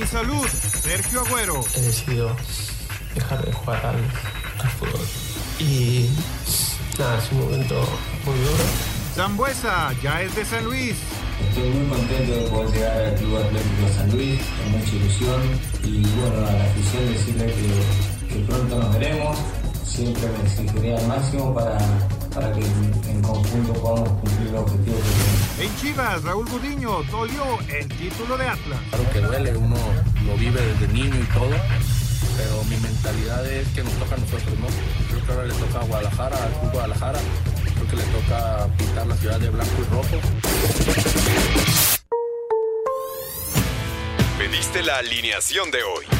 mi salud, Sergio Agüero. He decidido dejar de jugar al, al fútbol. Y nada, es un momento muy duro. Zambuesa ya es de San Luis. Estoy muy contento de poder llegar al Club Atlético San Luis, con mucha ilusión. Y bueno, a la afición decirle que, que pronto nos veremos. Siempre me exigiré al máximo para, para que en conjunto podamos cumplir el objetivo que tenemos. En Chivas, Raúl Gudiño dolió el título de Atlas. Claro que duele, uno lo vive desde niño y todo, pero mi mentalidad es que nos toca a nosotros, ¿no? Creo que ahora le toca a Guadalajara, al Club Guadalajara, creo que le toca pintar la ciudad de blanco y rojo. Pediste la alineación de hoy.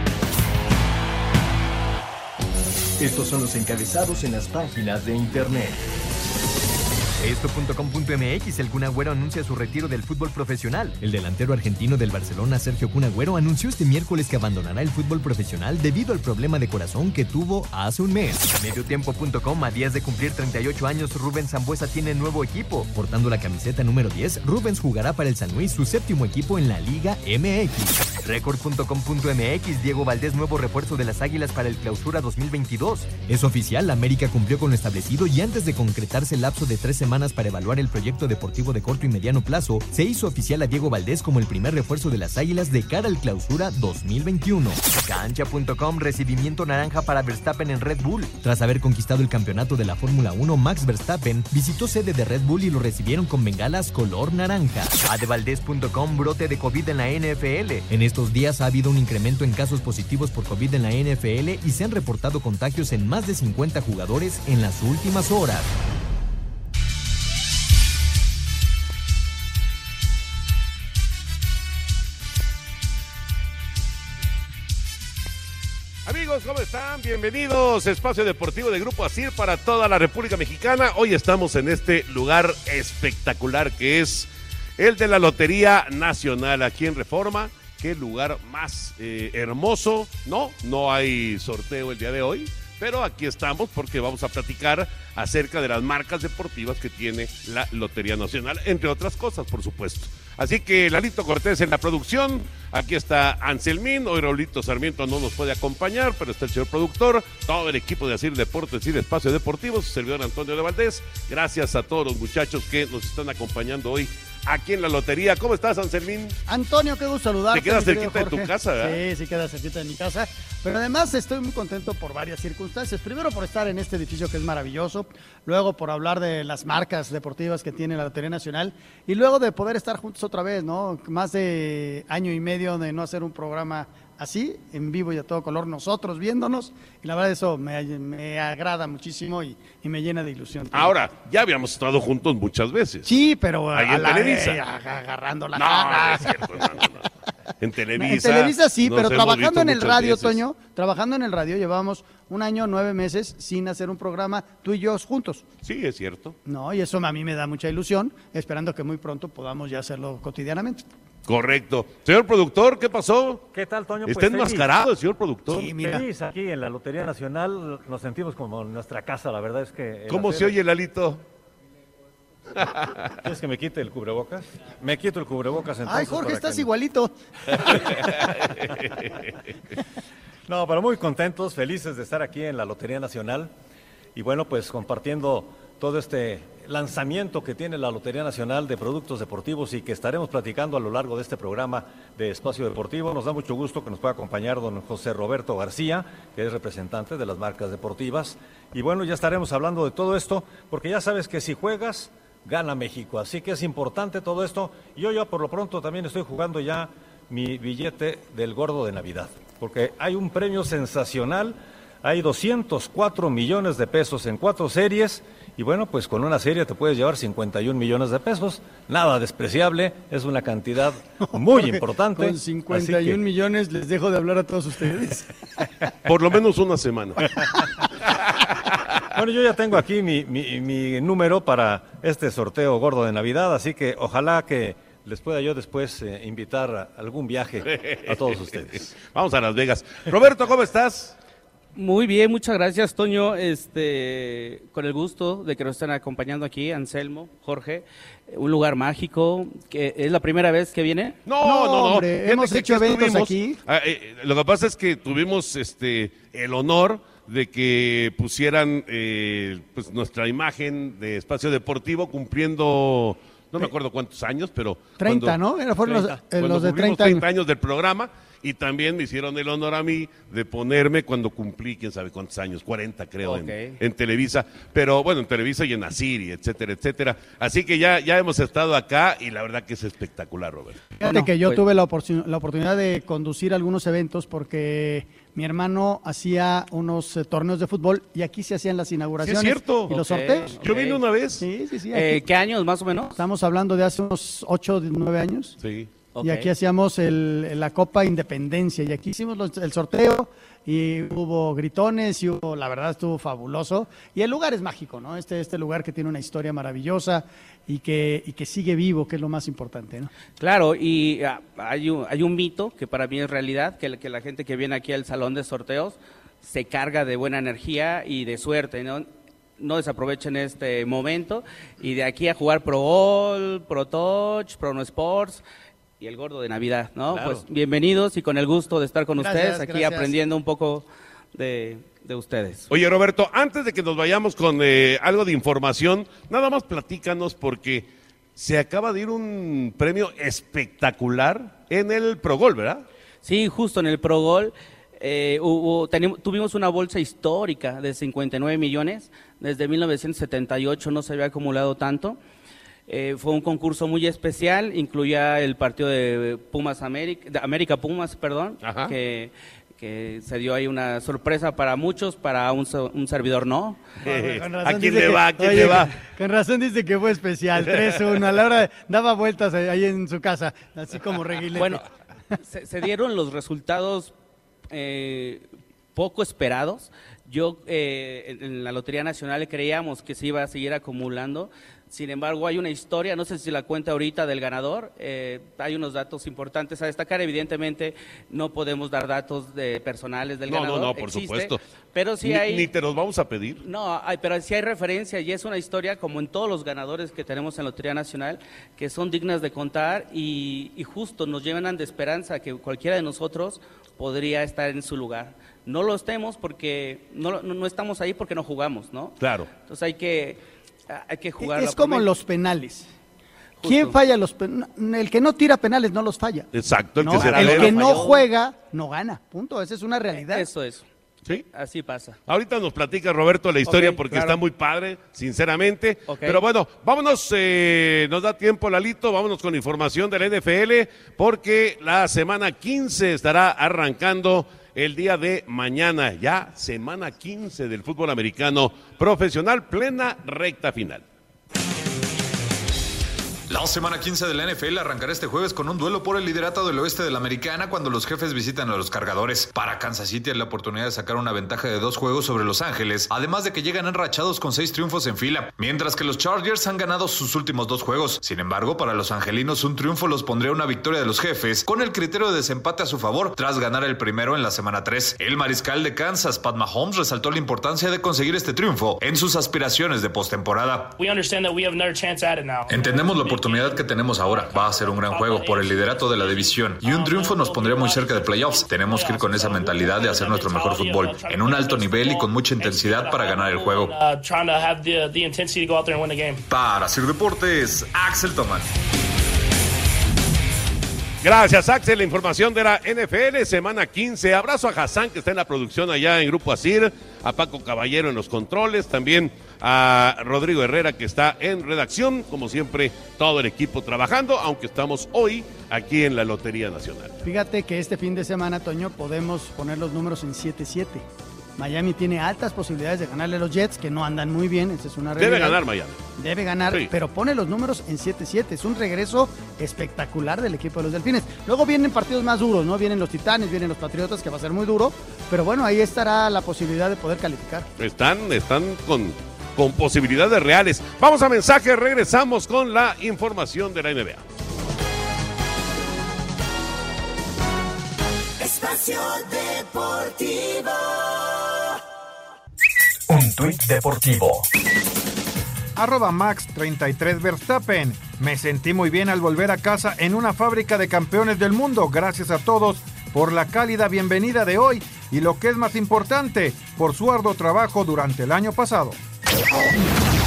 Estos son los encabezados en las páginas de internet. Esto.com.mx, el Kun Agüero anuncia su retiro del fútbol profesional. El delantero argentino del Barcelona, Sergio Kun Agüero, anunció este miércoles que abandonará el fútbol profesional debido al problema de corazón que tuvo hace un mes. Mediotiempo.com, a días de cumplir 38 años, Rubens Zambuesa tiene nuevo equipo. Portando la camiseta número 10, Rubens jugará para el San Luis, su séptimo equipo en la Liga MX. Record.com.mx, Diego Valdés, nuevo refuerzo de las Águilas para el Clausura 2022. Es oficial, América cumplió con lo establecido y antes de concretarse el lapso de tres semanas para evaluar el proyecto deportivo de corto y mediano plazo, se hizo oficial a Diego Valdés como el primer refuerzo de las Águilas de cara al clausura 2021. Cancha.com recibimiento naranja para Verstappen en Red Bull. Tras haber conquistado el campeonato de la Fórmula 1, Max Verstappen visitó sede de Red Bull y lo recibieron con bengalas color naranja. Adevaldez.com brote de COVID en la NFL. En estos días ha habido un incremento en casos positivos por COVID en la NFL y se han reportado contagios en más de 50 jugadores en las últimas horas. Amigos, ¿cómo están? Bienvenidos. Espacio Deportivo de Grupo Asir para toda la República Mexicana. Hoy estamos en este lugar espectacular que es el de la Lotería Nacional aquí en Reforma. Qué lugar más eh, hermoso. No, no hay sorteo el día de hoy, pero aquí estamos porque vamos a platicar acerca de las marcas deportivas que tiene la Lotería Nacional, entre otras cosas, por supuesto. Así que Lalito Cortés en la producción, aquí está Anselmín, hoy Raulito Sarmiento no nos puede acompañar, pero está el señor productor, todo el equipo de Asir Deportes y de Espacio Deportivo, su servidor Antonio de Valdés. Gracias a todos los muchachos que nos están acompañando hoy aquí en la lotería. ¿Cómo estás, Anselmín? Antonio, qué gusto saludarte. Te quedas cerquita de tu casa, ¿verdad? Sí, sí, queda cerquita de mi casa. Pero además estoy muy contento por varias circunstancias. Primero por estar en este edificio que es maravilloso. Luego por hablar de las marcas deportivas que tiene la Lotería Nacional. Y luego de poder estar juntos otra vez, ¿no? Más de año y medio de no hacer un programa así, en vivo y a todo color, nosotros viéndonos. Y la verdad eso me, me agrada muchísimo y, y me llena de ilusión. Ahora, ya habíamos estado juntos muchas veces. Sí, pero Ahí a en la- Televisa. eh, agarrando la No, cara. no es cierto, no, no, no. En En Televisa. Televisa sí, pero trabajando en el radio, veces. Toño, trabajando en el radio llevamos un año, nueve meses sin hacer un programa tú y yo juntos. Sí, es cierto. No, y eso a mí me da mucha ilusión, esperando que muy pronto podamos ya hacerlo cotidianamente. Correcto. Señor productor, ¿qué pasó? ¿Qué tal, Toño? Está Pues feliz. enmascarado el señor productor. Sí, mira. Feliz aquí en la Lotería Nacional, nos sentimos como en nuestra casa, la verdad es que... ¿Cómo hacer- se oye, Lalito? ¿Quieres que me quite el cubrebocas? Me quito el cubrebocas entonces. Ay, Jorge, estás que- igualito. No, pero muy contentos, felices de estar aquí en la Lotería Nacional y bueno, pues compartiendo todo este lanzamiento que tiene la Lotería Nacional de productos deportivos y que estaremos platicando a lo largo de este programa de Espacio Deportivo. Nos da mucho gusto que nos pueda acompañar don José Roberto García, que es representante de las marcas deportivas. Y bueno, ya estaremos hablando de todo esto, porque ya sabes que si juegas, gana México. Así que es importante todo esto. Yo ya por lo pronto también estoy jugando ya mi billete del gordo de Navidad, porque hay un premio sensacional Hay 204 millones de pesos en cuatro series y bueno, pues con una serie te puedes llevar 51 millones de pesos. Nada despreciable, es una cantidad muy importante. Con 51 millones les dejo de hablar a todos ustedes. Por lo menos una semana. Bueno, yo ya tengo aquí mi, mi, número para este sorteo gordo de Navidad, así que ojalá que les pueda yo después eh, invitar a algún viaje a todos ustedes. Vamos a Las Vegas. Roberto, ¿cómo estás? Muy bien, muchas gracias, Toño. Este, con el gusto de que nos estén acompañando aquí, Anselmo, Jorge, un lugar mágico. Que ¿Es la primera vez que viene? No, no, no. Hombre, hemos hecho eventos aquí. Ah, eh, lo que pasa es que tuvimos este el honor de que pusieran eh, pues nuestra imagen de espacio deportivo cumpliendo no me acuerdo cuántos años, pero 30, ¿no? Era fueron los, eh, los de 30 años. 30 años del programa y también me hicieron el honor a mí de ponerme cuando cumplí, quién sabe cuántos años, 40 creo, en, Televisa, pero bueno, en Televisa y en Asiri, etcétera, etcétera. Así que ya, ya hemos estado acá y la verdad que es espectacular, Robert. Fíjate que yo pues tuve la, la, oportunidad de conducir algunos eventos porque mi hermano hacía unos eh, torneos de fútbol y aquí se hacían las inauguraciones cierto. y los sorteos. Yo vine una vez. Sí, sí, sí. Eh, ¿Qué años más o menos? Estamos hablando de hace unos 8, 9 años. Sí. Y aquí hacíamos el, la Copa Independencia y aquí hicimos el sorteo y hubo gritones y hubo, la verdad estuvo fabuloso. Y el lugar es mágico, ¿no? Este, este lugar que tiene una historia maravillosa y que, y que sigue vivo, que es lo más importante, ¿no? Claro, y ah, hay, un, hay un mito que para mí es realidad, que, que la gente que viene aquí al salón de sorteos se carga de buena energía y de suerte, ¿no? no desaprovechen este momento y de aquí a jugar Pro Gol, Pro Touch, Pro No Sports, y el gordo de Navidad, ¿no? Pues bienvenidos y con el gusto de estar con ustedes aquí aprendiendo un poco de, ustedes. Oye, Roberto, antes de que nos vayamos con eh, algo de información, nada más platícanos porque se acaba de ir un premio espectacular en el Progol, ¿verdad? Sí, justo en el Progol. Eh, tuvimos una bolsa histórica de 59 millones. Desde 1978 no se había acumulado tanto. Eh, fue un concurso muy especial, incluía el partido de Pumas América, de América Pumas, perdón, que, se dio ahí una sorpresa para muchos, para un, servidor no. ¿A quién le va? ¿A quién le va? Con razón dice que fue especial, 3-1, a la hora daba vueltas ahí en su casa, así como reguilete. Bueno, se, dieron los resultados eh, poco esperados. Yo eh, en la Lotería Nacional creíamos que se iba a seguir acumulando. Sin embargo, hay una historia, no sé si la cuenta ahorita del ganador, eh, hay unos datos importantes a destacar. Evidentemente, no podemos dar datos de personales del ganador. No, no, por supuesto. Pero sí hay. Ni te los vamos a pedir. No, hay, pero sí hay referencia y es una historia, como en todos los ganadores que tenemos en la Lotería Nacional, que son dignas de contar y, justo nos llevan de esperanza que cualquiera de nosotros podría estar en su lugar. No lo estemos porque no, no estamos ahí porque no jugamos, ¿no? Claro. Entonces hay que hay que jugar. Es como los penales. ¿Quién falla los penales? El que no tira penales no los falla. Exacto, el que, no juega no gana. Punto. Esa es una realidad. Eso es. Sí. Así pasa. Ahorita nos platica Roberto la historia porque está muy padre, sinceramente. Pero bueno, vámonos, eh, nos da tiempo Lalito, vámonos con información de la NFL porque la semana 15 estará arrancando el día de mañana, ya semana 15 del fútbol americano profesional, plena recta final. La semana 15 de la NFL arrancará este jueves con un duelo por el liderato del oeste de la americana cuando los jefes visitan a los cargadores. Para Kansas City es la oportunidad de sacar una ventaja de dos juegos sobre Los Ángeles, además de que llegan enrachados con seis triunfos en fila, mientras que los Chargers han ganado sus últimos dos juegos. Sin embargo, para los angelinos un triunfo los pondría una victoria de los jefes, con el criterio de desempate a su favor tras ganar el primero en la semana 3. El mariscal de Kansas, Pat Mahomes, resaltó la importancia de conseguir este triunfo en sus aspiraciones de postemporada. Entendemos la oportunidad oportunidad que tenemos ahora. Va a ser un gran juego por el liderato de la división y un triunfo nos pondría muy cerca de playoffs. Tenemos que ir con esa mentalidad de hacer nuestro mejor fútbol en un alto nivel y con mucha intensidad para ganar el juego. Para Sir Deportes, Axel Tomás. Gracias, Axel. La información de la NFL, semana 15. Abrazo a Hassan, que está en la producción allá en Grupo Asir, a Paco Caballero en los controles, también a Rodrigo Herrera que está en redacción, como siempre todo el equipo trabajando, aunque estamos hoy aquí en la Lotería Nacional. Fíjate que este fin de semana, Toño, podemos poner los números en 7-7. Miami tiene altas posibilidades de ganarle a los Jets, que no andan muy bien, esa es una Debe realidad. ganar Miami. Debe ganar, Sí. pero pone los números en 7-7. Es un regreso espectacular del equipo de los Delfines. Luego vienen partidos más duros, ¿no? Vienen los Titanes, vienen los Patriotas, que va a ser muy duro. Pero bueno, ahí estará la posibilidad de poder calificar. Están, están con, con posibilidades reales. Vamos a mensaje, regresamos con la información de la NBA. Espacio Deportivo. Un tuit deportivo. Arroba Max33 Verstappen. Me sentí muy bien al volver a casa en una fábrica de campeones del mundo. Gracias a todos por la cálida bienvenida de hoy y lo que es más importante, por su arduo trabajo durante el año pasado. 了。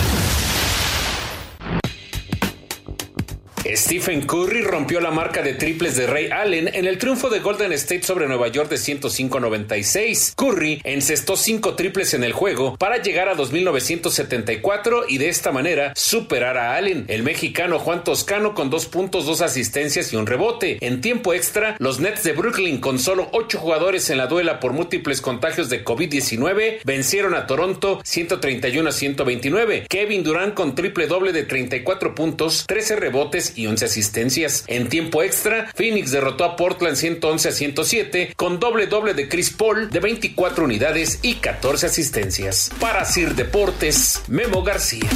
Stephen Curry rompió la marca de triples de Ray Allen en el triunfo de Golden State sobre Nueva York de 105-96. Curry encestó cinco triples en el juego para llegar a 2.974 y de esta manera superar a Allen. El mexicano Juan Toscano con dos puntos, dos asistencias y un rebote. En tiempo extra, los Nets de Brooklyn con solo ocho jugadores en la duela por múltiples contagios de COVID-19 vencieron a Toronto 131 a 129. Kevin Durant con triple doble de 34 puntos, 13 rebotes y 11 asistencias. En tiempo extra, Phoenix derrotó a Portland 111 a 107 con doble doble de Chris Paul de 24 unidades y 14 asistencias. Para Sir Deportes, Memo García.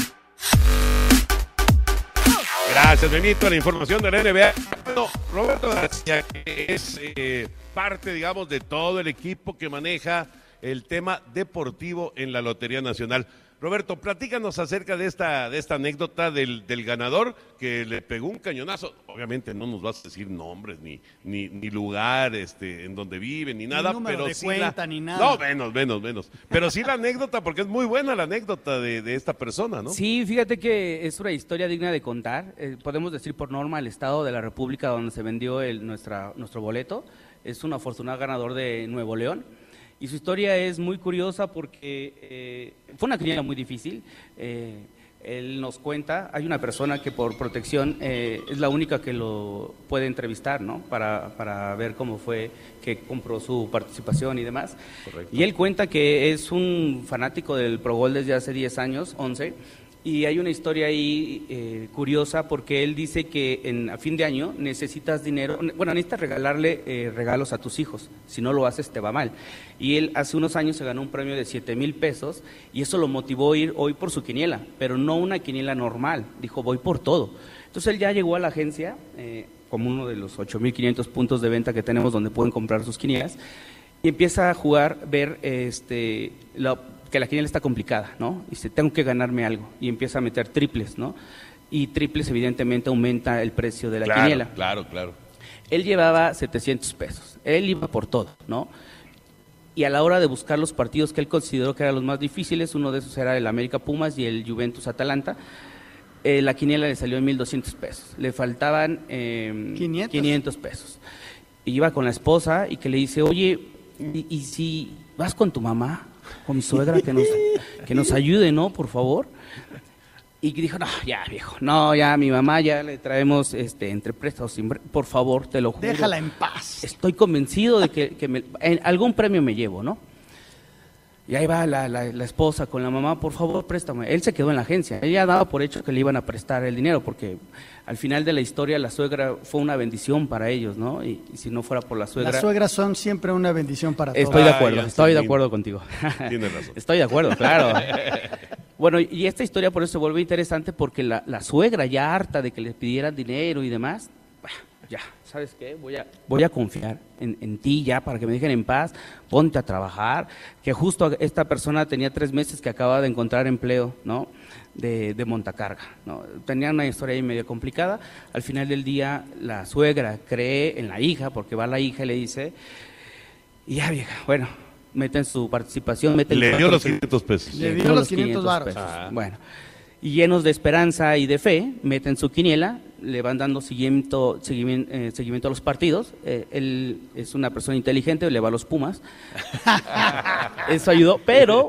Gracias, Benito. La información de la NBA. Roberto García, es eh, parte, digamos, de todo el equipo que maneja el tema deportivo en la Lotería Nacional. Roberto, platícanos acerca de esta, de esta anécdota del, del ganador que le pegó un cañonazo. Obviamente no nos vas a decir nombres, ni, ni, ni lugar este, en donde vive, ni nada, pero de sí cuenta, la- ni nada. No, menos, menos, menos. Pero sí la anécdota, porque es muy buena la anécdota de, de esta persona, ¿no? Sí, fíjate que es una historia digna de contar. Eh, podemos decir por norma el estado de la República donde se vendió el, nuestra, nuestro boleto. Es un afortunado ganador de Nuevo León. Y su historia es muy curiosa porque eh, fue una quiniela muy difícil. Eh, él nos cuenta, hay una persona que por protección eh, es la única que lo puede entrevistar, ¿no? Para, para ver cómo fue que compró su participación y demás. Y él cuenta que es un fanático del Pro Bowl desde hace 10 años, 11, y hay una historia ahí eh, curiosa porque él dice que en, a fin de año necesitas dinero, bueno, necesitas regalarle eh, regalos a tus hijos, si no lo haces te va mal. Y él hace unos años se ganó un premio de 7 mil pesos y eso lo motivó a ir hoy por su quiniela, pero no una quiniela normal, dijo voy por todo. Entonces él ya llegó a la agencia eh, como uno de los 8.500 puntos de venta que tenemos donde pueden comprar sus quinielas y empieza a jugar, ver este, la- que la quiniela está complicada, ¿no? Y dice, tengo que ganarme algo. Y empieza a meter triples, ¿no? Y triples evidentemente aumenta el precio de la claro, quiniela. claro, claro. Él llevaba 700 pesos. Él iba por todo, ¿no? Y a la hora de buscar los partidos que él consideró que eran los más difíciles, uno de esos era el América Pumas y el Juventus Atalanta, eh, la quiniela le salió en 1.200 pesos. Le faltaban eh, 500. pesos. Y iba con la esposa y que le dice, oye, ¿y, y si vas con tu mamá, con mi suegra, que nos, que nos ayude, ¿no? Por favor. Y dijo, no, ya, viejo, no, ya, mi mamá ya le traemos este, entre por favor, te lo juro. Déjala en paz. Estoy convencido de que, que me- en algún premio me llevo, ¿no? Y ahí va la, la- la esposa con la mamá, por favor, préstame. Él se quedó en la agencia. Ella daba por hecho que le iban a prestar el dinero, porque al final de la historia la suegra fue una bendición para ellos, ¿no? Y, y si no fuera por la suegra... Las suegras son siempre una bendición para todos. Estoy de acuerdo, estoy de acuerdo contigo. Tienes razón. Estoy de acuerdo, claro. Bueno, y esta historia por eso se vuelve interesante porque la, la suegra ya harta de que le pidieran dinero y demás, ¿sabes qué? Voy a, voy a confiar en, en ti ya para que me dejen en paz, ponte a trabajar, que justo esta persona tenía tres meses que acababa de encontrar empleo, ¿no? De, de montacarga, ¿no? Tenía una historia ahí medio complicada, al final del día la suegra cree en la hija, porque va la hija y le dice, y ya vieja, bueno, meten su participación, meten Le dio los 4%. 500 pesos. Le dio los 500 varos. pesos. Ah. Bueno, y llenos de esperanza y de fe, meten su quiniela, le van dando seguimiento, seguimiento, seguimiento a los partidos. Eh, él es una persona inteligente, le va a los Pumas. Eso ayudó, pero,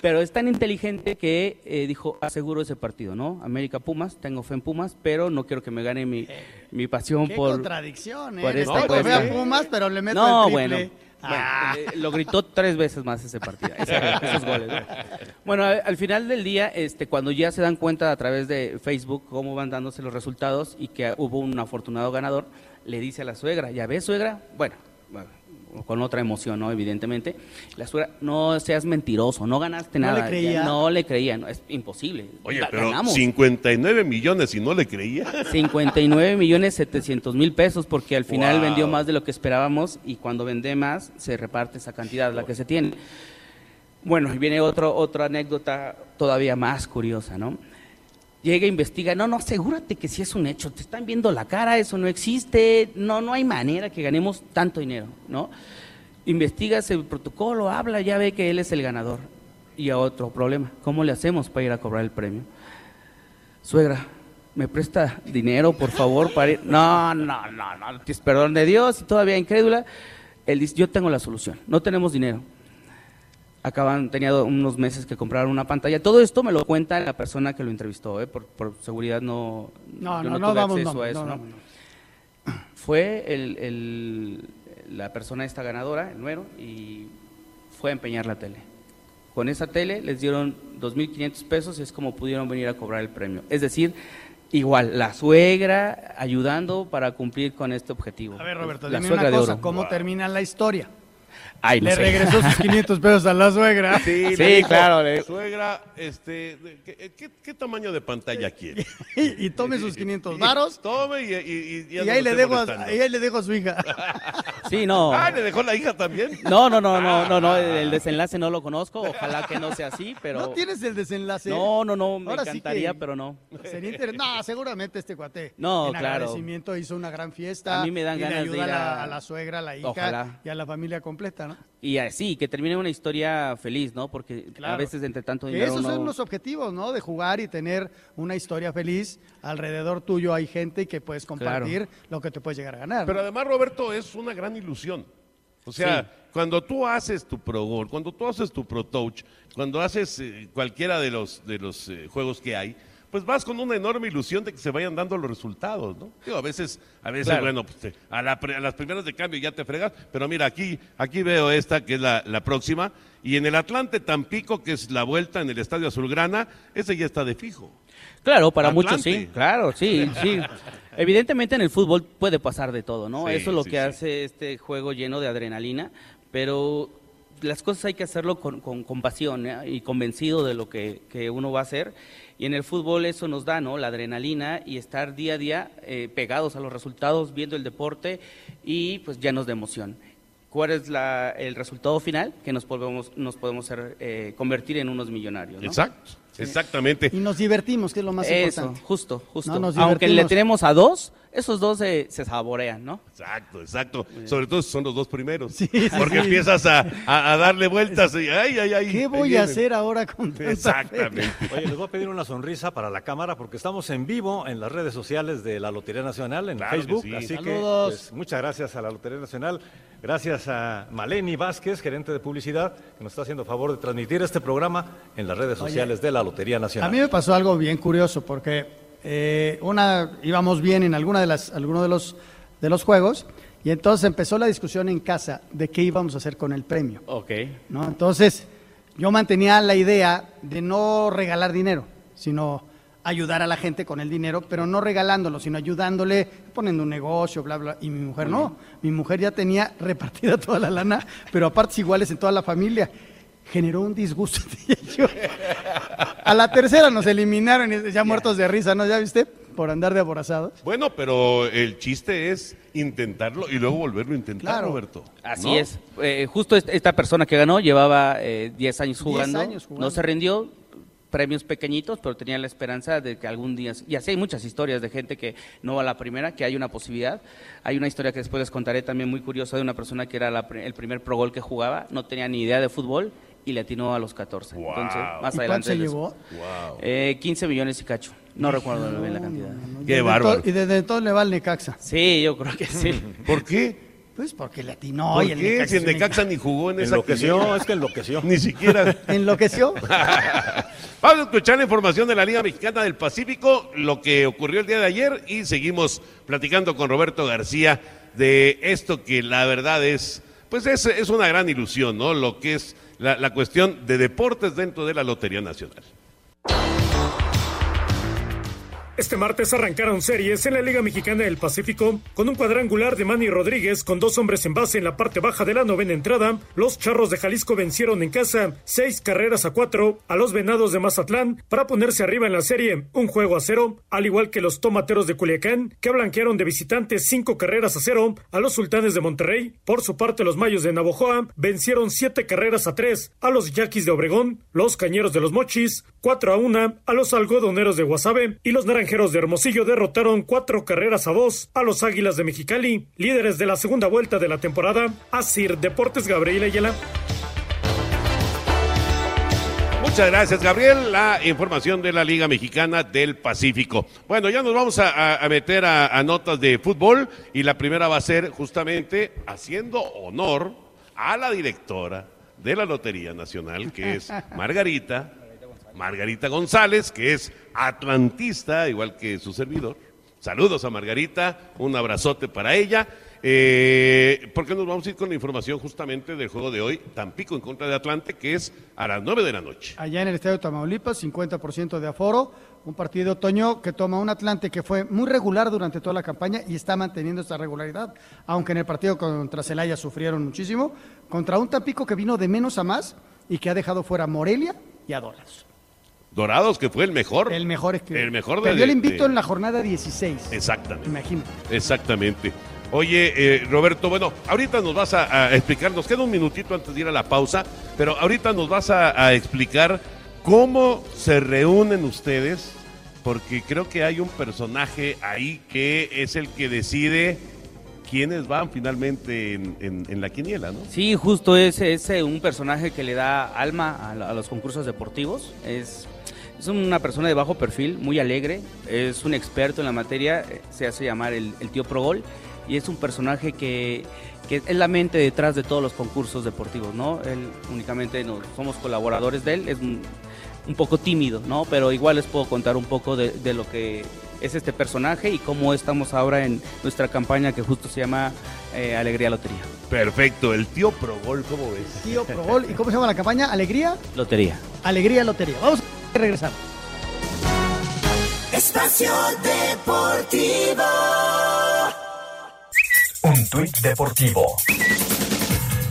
pero es tan inteligente que eh, dijo, aseguro ese partido, ¿no? América Pumas, tengo fe en Pumas, pero no quiero que me gane mi, mi pasión Qué por... contradicción, ¿eh? por esta a cuesta. Pumas, pero le meto No, el bueno, Bueno, eh, lo gritó tres veces más ese partido, ese- esos goles. ¿no? Bueno, al, al final del día, este, cuando ya se dan cuenta a través de Facebook cómo van dándose los resultados y que hubo un afortunado ganador, le dice a la suegra, ¿ya ves suegra? Bueno, bueno, con otra emoción, ¿no? Evidentemente. La suegra, no seas mentiroso, no ganaste No le nada. creía. Ya No le creía, no, es imposible. Oye, pero ganamos. 59 millones y no le creía. 59 millones 700 mil pesos porque al final Wow. vendió más de lo que esperábamos y cuando vende más se reparte esa cantidad, la que se tiene. Bueno, y viene otro, otra anécdota todavía más curiosa, ¿no? Llega, investiga, no, no, asegúrate que si es un hecho, te están viendo la cara, eso no existe, no, no hay manera que ganemos tanto dinero, ¿no? Investigas el protocolo, habla, ya ve que él es el ganador. Y a otro problema, ¿cómo le hacemos para ir a cobrar el premio? Suegra, ¿me presta dinero, por favor, para ir? No, no, no, no, perdón de Dios y todavía incrédula. Él dice, yo tengo la solución, no tenemos dinero. Acaban, tenía unos meses que compraron una pantalla. Todo esto me lo cuenta la persona que lo entrevistó, ¿eh? por, por seguridad no, No, yo no, no tuve damos acceso a eso, no, ¿no? no, Fue el, el- la persona esta ganadora, el nuero, y fue a empeñar la tele. Con esa tele les dieron 2.500 pesos y es como pudieron venir a cobrar el premio. Es decir, igual, la suegra ayudando para cumplir con este objetivo. A ver, Roberto, la dime suegra una de cosa, oro. ¿cómo termina la historia? Ay, no Le sé. regresó sus 500 pesos a la suegra. Sí, Sí, le dijo, claro, le- Suegra, este, ¿qué, qué- qué tamaño de pantalla quiere? y, y tome sus 500 varos. Tome y, y, y, Y ahí, le dejo a, ahí le dejo a su hija. Sí, no. Ah, le dejó la hija también. No, no, no, no, no, no, el desenlace no lo conozco, ojalá que no sea así, pero... ¿No tienes el desenlace? No, no, no, me Ahora sí encantaría, que pero no. Sería inter- No, seguramente este cuate. No, en claro. agradecimiento hizo una gran fiesta. A mí me dan ganas de ir a la, a- a la suegra, a la hija Ojalá. y a la familia completa, ¿no? Y así, que termine una historia feliz, ¿no? Porque a veces entre tanto Que dinero esos uno- son los objetivos, ¿no? De jugar y tener una historia feliz. Alrededor tuyo hay gente que puedes compartir lo que te puedes llegar a ganar. ¿no? Pero además, Roberto, es una gran ilusión. O sea, Sí. cuando tú haces tu Pro Gol, cuando tú haces tu Pro Touch, cuando haces eh, cualquiera de los, de los eh, juegos que hay, pues vas con una enorme ilusión de que se vayan dando los resultados, ¿no? Digo, a veces, a veces, Claro. bueno, pues te- a, la a las primeras de cambio ya te fregas, pero mira, aquí, aquí veo esta, que es la, la próxima, y en el Atlante Tampico, que es la vuelta en el Estadio Azulgrana, ese ya está de fijo. Claro, para Atlante. muchos sí, claro, sí, sí. Evidentemente en el fútbol puede pasar de todo, ¿no? Sí, Eso es lo sí, que sí. hace este juego lleno de adrenalina, pero las cosas hay que hacerlo con, con, con pasión ¿eh? y convencido de lo que, que uno va a hacer. Y en el fútbol eso nos da, ¿no? La adrenalina y estar día a día eh, pegados a los resultados, viendo el deporte y pues llenos de emoción. ¿Cuál es la- el resultado final? Que nos podemos, nos podemos ser, eh, convertir en unos millonarios, ¿no? Exacto, exactamente. Y nos divertimos, que es lo más Eso, importante. justo, justo. No, nos Aunque le tenemos a dos, esos dos se, se saborean, ¿no? Exacto, exacto. Sobre todo si son los dos primeros. sí, Porque sí. empiezas a, a- a darle vueltas y ay, ay, ay. ¿Qué voy a hacer ahora con tanta Exactamente. Oye, les voy a pedir una sonrisa para la cámara porque estamos en vivo en las redes sociales de la Lotería Nacional, en Claro que Facebook. sí. Así Saludos. que pues, muchas gracias a la Lotería Nacional. Gracias a Maleni Vázquez, gerente de publicidad, que nos está haciendo favor de transmitir este programa en las redes Oye, sociales de la Lotería A Nacional. mí me pasó algo bien curioso porque eh, una íbamos bien en alguna de las alguno de los de los juegos y entonces empezó la discusión en casa de qué íbamos a hacer con el premio, Ok. ¿no? Entonces yo mantenía la idea de no regalar dinero, sino ayudar a la gente con el dinero, pero no regalándolo, sino ayudándole, poniendo un negocio, bla, bla. Y mi mujer no. Mi mujer ya tenía repartida toda la lana, pero a partes iguales en toda la familia. Generó un disgusto. A la tercera nos eliminaron, y ya muertos de risa, ¿no? ¿Ya viste? Por andar de aborazados. Bueno, pero el chiste es intentarlo y luego volverlo a intentar, Claro. Roberto. Así ¿no? es. Eh, justo est- esta persona que ganó llevaba eh, 10 años 10 jugando, años jugando. no se rindió, premios pequeñitos, pero tenía la esperanza de que algún día, y así hay muchas historias de gente que no va a la primera, que hay una posibilidad. Hay una historia que después les contaré también muy curiosa de una persona que era la el primer pro gol que jugaba, no tenía ni idea de fútbol y le atinó a los 14. Entonces, más ¿Y adelante. cuánto se les- llevó? Wow. Eh, 15 millones y cacho. No recuerdo bien la cantidad. Y Qué desde bárbaro. Y desde todo le va el Necaxa. Sí, yo creo que sí. ¿Por qué? Pues porque le atinó. ¿Por y el qué? Necaxa Si el Necaxa ni jugó en esa Enloqueció, es que enloqueció. Ni siquiera. ¿Enloqueció? Vamos a escuchar la información de la Liga Mexicana del Pacífico, lo que ocurrió el día de ayer y seguimos platicando con Roberto García de esto que la verdad es pues es, es una gran ilusión, ¿no? Lo que es la, cuestión de deportes dentro de la Lotería Nacional. Este martes arrancaron series en la Liga Mexicana del Pacífico con un cuadrangular de Manny Rodríguez con dos hombres en base en la parte baja de la novena entrada. Los Charros de Jalisco vencieron en casa seis carreras a cuatro a los Venados de Mazatlán para ponerse arriba en la serie un juego a cero, al igual que los Tomateros de Culiacán que blanquearon de visitantes cinco carreras a cero a los Sultanes de Monterrey. Por su parte los Mayos de Navojoa vencieron siete carreras a tres a los Yaquis de Obregón, los Cañeros de los Mochis cuatro a una a los Algodoneros de Guasave y los Naranjeros de Hermosillo derrotaron cuatro carreras a dos a los Águilas de Mexicali, líderes de la segunda vuelta de la temporada. Asir Deportes Gabriel Ayala. Muchas gracias, Gabriel. La información de la Liga Mexicana del Pacífico. Bueno, ya nos vamos a, a meter a, a, notas de fútbol y la primera va a ser justamente haciendo honor a la directora de la Lotería Nacional, que es Margarita. Margarita González, que es atlantista, igual que su servidor. Saludos a Margarita, un abrazote para ella. Eh, porque nos vamos a ir con la información justamente del juego de hoy, Tampico en contra de Atlante, que es a las 9 de la noche. Allá en el estadio Tamaulipas, 50% de aforo, un partido otoño que toma un Atlante que fue muy regular durante toda la campaña y está manteniendo esa regularidad, aunque en el partido contra Celaya sufrieron muchísimo, contra un Tampico que vino de menos a más y que ha dejado fuera a Morelia y a Dorados. Dorados, que fue el mejor. El mejor es que. El mejor de. Perdió el invicto de, en la jornada 16. Exactamente. Imagínate. Exactamente. Oye, eh, Roberto, bueno, ahorita nos vas a, a, explicar, nos queda un minutito antes de ir a la pausa, pero ahorita nos vas a, a explicar cómo se reúnen ustedes, porque creo que hay un personaje ahí que es el que decide quiénes van finalmente en, en, en, la quiniela, ¿no? Sí, justo ese es un personaje que le da alma a, a los concursos deportivos. Es es una persona de bajo perfil, muy alegre, es un experto en la materia, se hace llamar el, el tío Progol y es un personaje que, que, es la mente detrás de todos los concursos deportivos, ¿no? Él únicamente no, somos colaboradores de él, es un, un, poco tímido, ¿no? Pero igual les puedo contar un poco de, de, lo que es este personaje y cómo estamos ahora en nuestra campaña que justo se llama eh, Alegría Lotería. Perfecto, el tío Progol, ¿cómo ves? Tío Progol, ¿y cómo se llama la campaña? ¿Alegría? Lotería. Alegría Lotería. Vamos a regresar. Espacio Deportivo. Un tuit deportivo.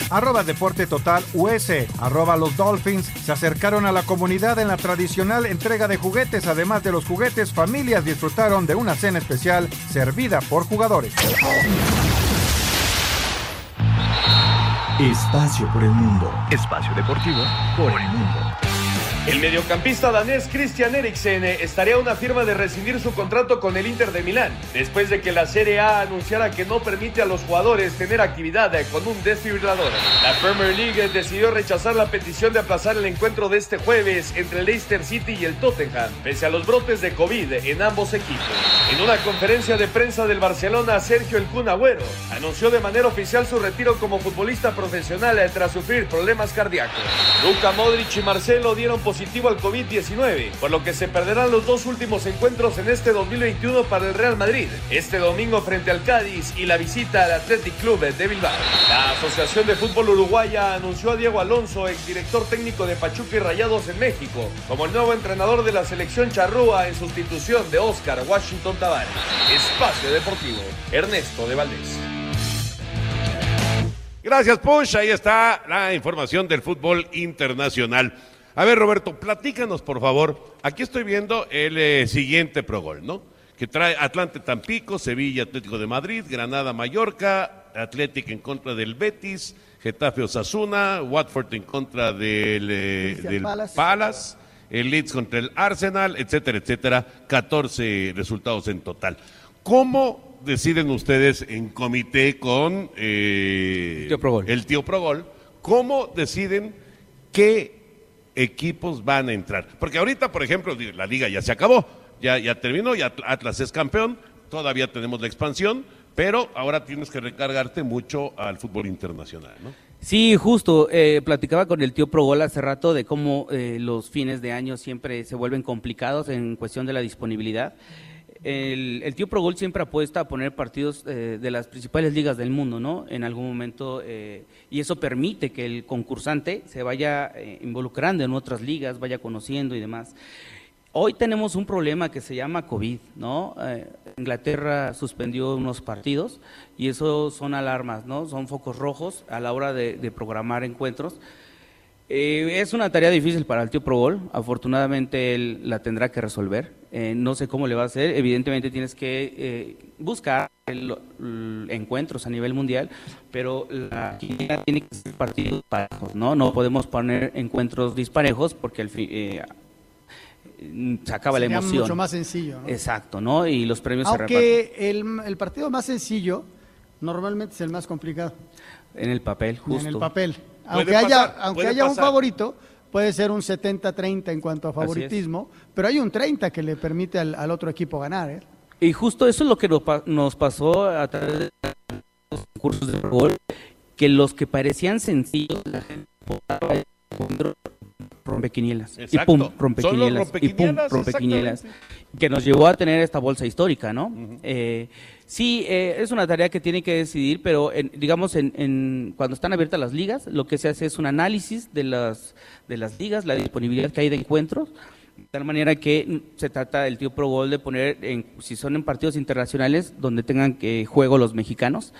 Arroba Deporte Total US, arroba los Dolphins, se acercaron a la comunidad en la tradicional entrega de juguetes. Además de los juguetes, familias disfrutaron de una cena especial servida por jugadores. Espacio por el mundo. Espacio deportivo por el mundo. El mediocampista danés Christian Eriksen estaría a una firma de rescindir su contrato con el Inter de Milán, después de que la Serie A anunciara que no permite a los jugadores tener actividad con un desfibrilador. La Premier League decidió rechazar la petición de aplazar el encuentro de este jueves entre el Leicester City y el Tottenham, pese a los brotes de COVID en ambos equipos. En una conferencia de prensa del Barcelona, Sergio El anunció de manera oficial su retiro como futbolista profesional tras sufrir problemas cardíacos. Luka Modric y Marcelo dieron positivo al COVID-19, por lo que se perderán los dos últimos encuentros en este 2021 para el Real Madrid, este domingo frente al Cádiz y la visita al Athletic Club de Bilbao. La Asociación de Fútbol Uruguaya anunció a Diego Alonso, exdirector técnico de Pachuca y Rayados en México, como el nuevo entrenador de la selección charrúa en sustitución de Oscar Washington Tavares. Espacio Deportivo, Ernesto de Valdés. Gracias, Push. Ahí está la información del fútbol internacional. A ver, Roberto, platícanos, por favor. Aquí estoy viendo el eh, siguiente progol, ¿no? Que trae Atlante Tampico, Sevilla Atlético de Madrid, Granada Mallorca, Atlético en contra del Betis, Getafe Osasuna, Watford en contra del, eh, del Palace. Palace, el Leeds contra el Arsenal, etcétera, etcétera. 14 resultados en total. ¿Cómo deciden ustedes en comité con eh, tío Progol. el tío Progol? ¿Cómo deciden qué equipos van a entrar. Porque ahorita, por ejemplo, la liga ya se acabó, ya, ya terminó, ya Atlas es campeón, todavía tenemos la expansión, pero ahora tienes que recargarte mucho al fútbol internacional, ¿no? Sí, justo, eh, platicaba con el tío Progol hace rato de cómo eh, los fines de año siempre se vuelven complicados en cuestión de la disponibilidad. El, el tío Pro Gol siempre apuesta a poner partidos eh, de las principales ligas del mundo, ¿no? En algún momento, eh, y eso permite que el concursante se vaya eh, involucrando en otras ligas, vaya conociendo y demás. Hoy tenemos un problema que se llama COVID, ¿no? Inglaterra suspendió unos partidos y eso son alarmas, ¿no? Son focos rojos a la hora de programar encuentros. Eh, es una tarea difícil para el tío Pro Gol. Afortunadamente él la tendrá que resolver. Eh, no sé cómo le va a hacer. Evidentemente tienes que eh, buscar el- el- encuentros a nivel mundial, pero la quiniela tiene que ser partidos parejos, ¿no? No podemos poner encuentros disparejos porque al fin, eh, se acaba la emoción. mucho más sencillo, ¿no? Exacto, ¿no? Y los premios se reparten Aunque el, el partido más sencillo normalmente es el más complicado en el papel, justo. en el papel. Aunque haya, aunque haya un favorito, puede ser un 70-30 en cuanto a favoritismo, pero hay un 30 que le permite al, al otro equipo ganar. ¿eh? Y justo eso es lo que nos, pa- nos pasó a través de los concursos de fútbol, que los que parecían sencillos, la gente votaba y pum, rompequinielas. Y pum, rompequinielas. Y pum, rompequinielas. Que nos llevó a tener esta bolsa histórica, ¿no? Eh, sí, eh, es una tarea que tiene que decidir, pero en- digamos, en, en- cuando están abiertas las ligas, lo que se hace es un análisis de las, de las ligas, la disponibilidad que hay de encuentros, de tal manera que mm, se trata del tío Pro Gol de poner, en, si son en partidos internacionales, donde tengan que juego los mexicanos,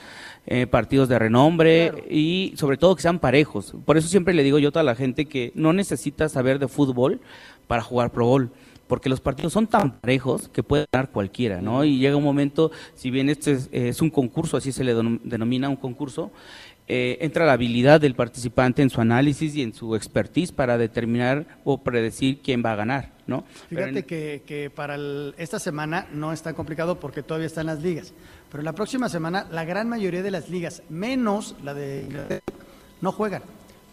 eh, partidos de renombre y sobre todo que sean parejos. Por eso siempre le digo yo a toda la gente que no necesitas saber de fútbol para jugar Pro Gol. Porque los partidos son tan parejos que puede ganar cualquiera, ¿no? Y llega un momento, si bien este es, es un concurso, así se le denom- denomina un concurso, eh, entra la habilidad del participante en su análisis y en su expertise para determinar o predecir quién va a ganar, ¿no? Fíjate en- que, que para el- esta semana no es tan complicado porque todavía están las ligas. Pero la próxima semana la gran mayoría de las ligas, menos la de Inglaterra, no juegan.